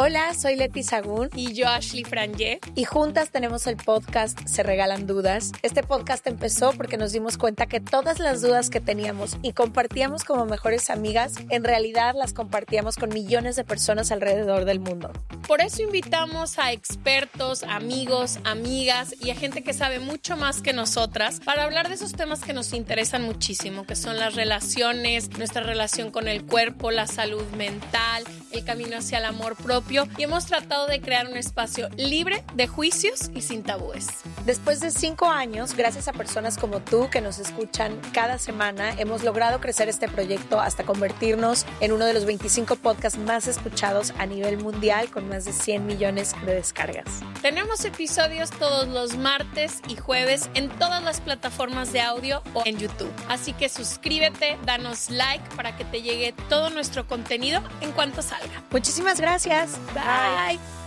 Hola, soy Leti Sagún. Y yo, Ashley Franje. Y juntas tenemos el podcast Se Regalan Dudas. Este podcast empezó porque nos dimos cuenta que todas las dudas que teníamos y compartíamos como mejores amigas, en realidad las compartíamos con millones de personas alrededor del mundo. Por eso invitamos a expertos, amigos, amigas y a gente que sabe mucho más que nosotras para hablar de esos temas que nos interesan muchísimo, que son las relaciones, nuestra relación con el cuerpo, la salud mental, el camino hacia el amor propio y hemos tratado de crear un espacio libre de juicios y sin tabúes. Después de cinco años, gracias a personas como tú que nos escuchan cada semana, hemos logrado crecer este proyecto hasta convertirnos en uno de los 25 podcasts más escuchados a nivel mundial con más de 100 millones de descargas. Tenemos episodios todos los martes y jueves en todas las plataformas de audio o en YouTube. Así que suscríbete, danos like para que te llegue todo nuestro contenido en cuanto salga. Muchísimas gracias. Bye.